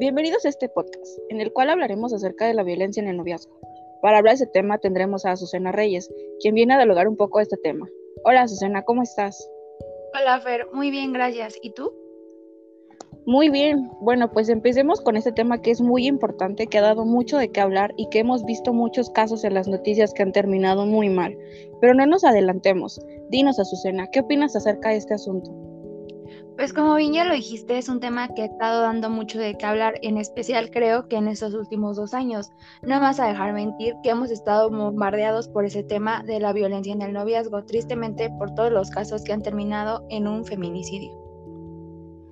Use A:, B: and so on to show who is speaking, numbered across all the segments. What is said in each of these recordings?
A: Bienvenidos a este podcast, en el cual hablaremos acerca de la violencia en el noviazgo. Para hablar de ese tema tendremos a Azucena Reyes, quien viene a dialogar un poco de este tema. Hola Azucena, ¿cómo estás?
B: Hola Fer, muy bien, gracias. ¿Y tú?
A: Muy bien, bueno, pues empecemos con este tema que es muy importante, que ha dado mucho de qué hablar y que hemos visto muchos casos en las noticias que han terminado muy mal. Pero no nos adelantemos. Dinos, Azucena, ¿qué opinas acerca de este asunto?
B: Pues como bien ya lo dijiste, es un tema que ha estado dando mucho de qué hablar, en especial creo que en estos últimos dos años. No vas a dejar mentir que hemos estado bombardeados por ese tema de la violencia en el noviazgo, tristemente por todos los casos que han terminado en un feminicidio.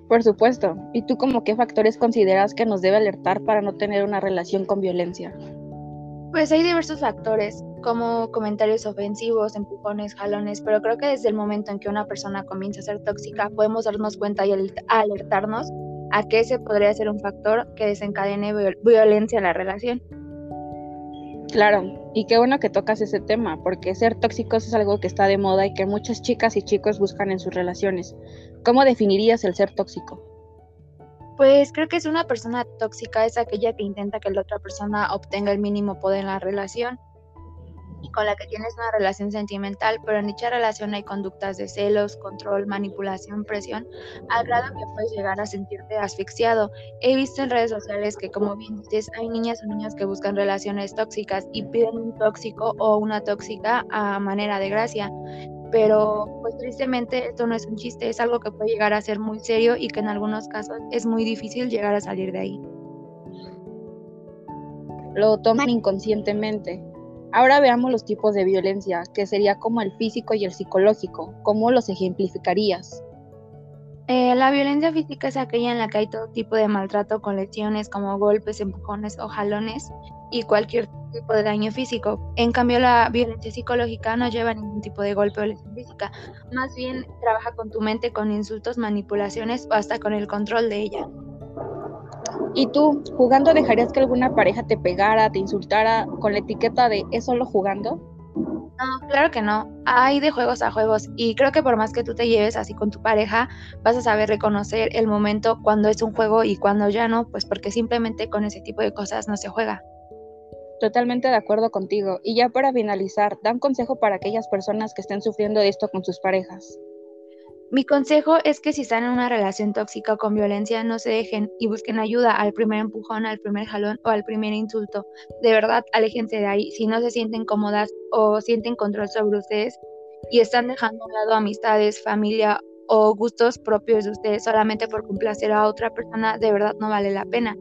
A: Por supuesto. ¿Y tú como qué factores consideras que nos debe alertar para no tener una relación con violencia?
B: Pues hay diversos factores, como comentarios ofensivos, empujones, jalones, pero creo que desde el momento en que una persona comienza a ser tóxica, podemos darnos cuenta y alertarnos a que ese podría ser un factor que desencadene violencia en la relación.
A: Claro, y qué bueno que tocas ese tema, porque ser tóxicos es algo que está de moda y que muchas chicas y chicos buscan en sus relaciones. ¿Cómo definirías el ser tóxico?
B: Pues creo que es una persona tóxica, es aquella que intenta que la otra persona obtenga el mínimo poder en la relación y con la que tienes una relación sentimental, pero en dicha relación hay conductas de celos, control, manipulación, presión, al grado que puedes llegar a sentirte asfixiado. He visto en redes sociales que, como bien dices, hay niñas o niños que buscan relaciones tóxicas y piden un tóxico o una tóxica a manera de gracia pero pues tristemente esto no es un chiste, es algo que puede llegar a ser muy serio y que en algunos casos es muy difícil llegar a salir de ahí.
A: Lo toman inconscientemente. Ahora veamos los tipos de violencia, que sería como el físico y el psicológico. ¿Cómo los ejemplificarías?
B: Eh, la violencia física es aquella en la que hay todo tipo de maltrato con lesiones como golpes, empujones o jalones y cualquier tipo de daño físico. En cambio, la violencia psicológica no lleva ningún tipo de golpe o lesión física. Más bien trabaja con tu mente con insultos, manipulaciones o hasta con el control de ella.
A: ¿Y tú, jugando, dejarías que alguna pareja te pegara, te insultara con la etiqueta de es solo jugando?
B: No, claro que no. Hay de juegos a juegos y creo que por más que tú te lleves así con tu pareja, vas a saber reconocer el momento cuando es un juego y cuando ya no, pues porque simplemente con ese tipo de cosas no se juega.
A: Totalmente de acuerdo contigo. Y ya para finalizar, dan consejo para aquellas personas que estén sufriendo de esto con sus parejas.
B: Mi consejo es que si están en una relación tóxica o con violencia, no se dejen y busquen ayuda al primer empujón, al primer jalón o al primer insulto. De verdad, aléjense de ahí. Si no se sienten cómodas o sienten control sobre ustedes y están dejando a un lado amistades, familia o gustos propios de ustedes solamente por complacer a otra persona, de verdad no vale la pena.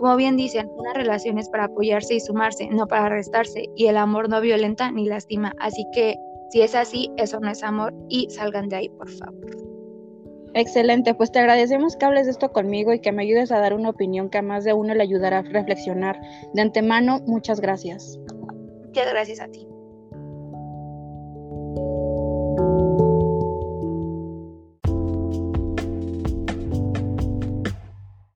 B: Como bien dicen, una relación es para apoyarse y sumarse, no para restarse, y el amor no violenta ni lastima. Así que si es así, eso no es amor y salgan de ahí, por favor.
A: Excelente, pues te agradecemos que hables de esto conmigo y que me ayudes a dar una opinión que a más de uno le ayudará a reflexionar. De antemano, muchas gracias.
B: Muchas gracias a ti.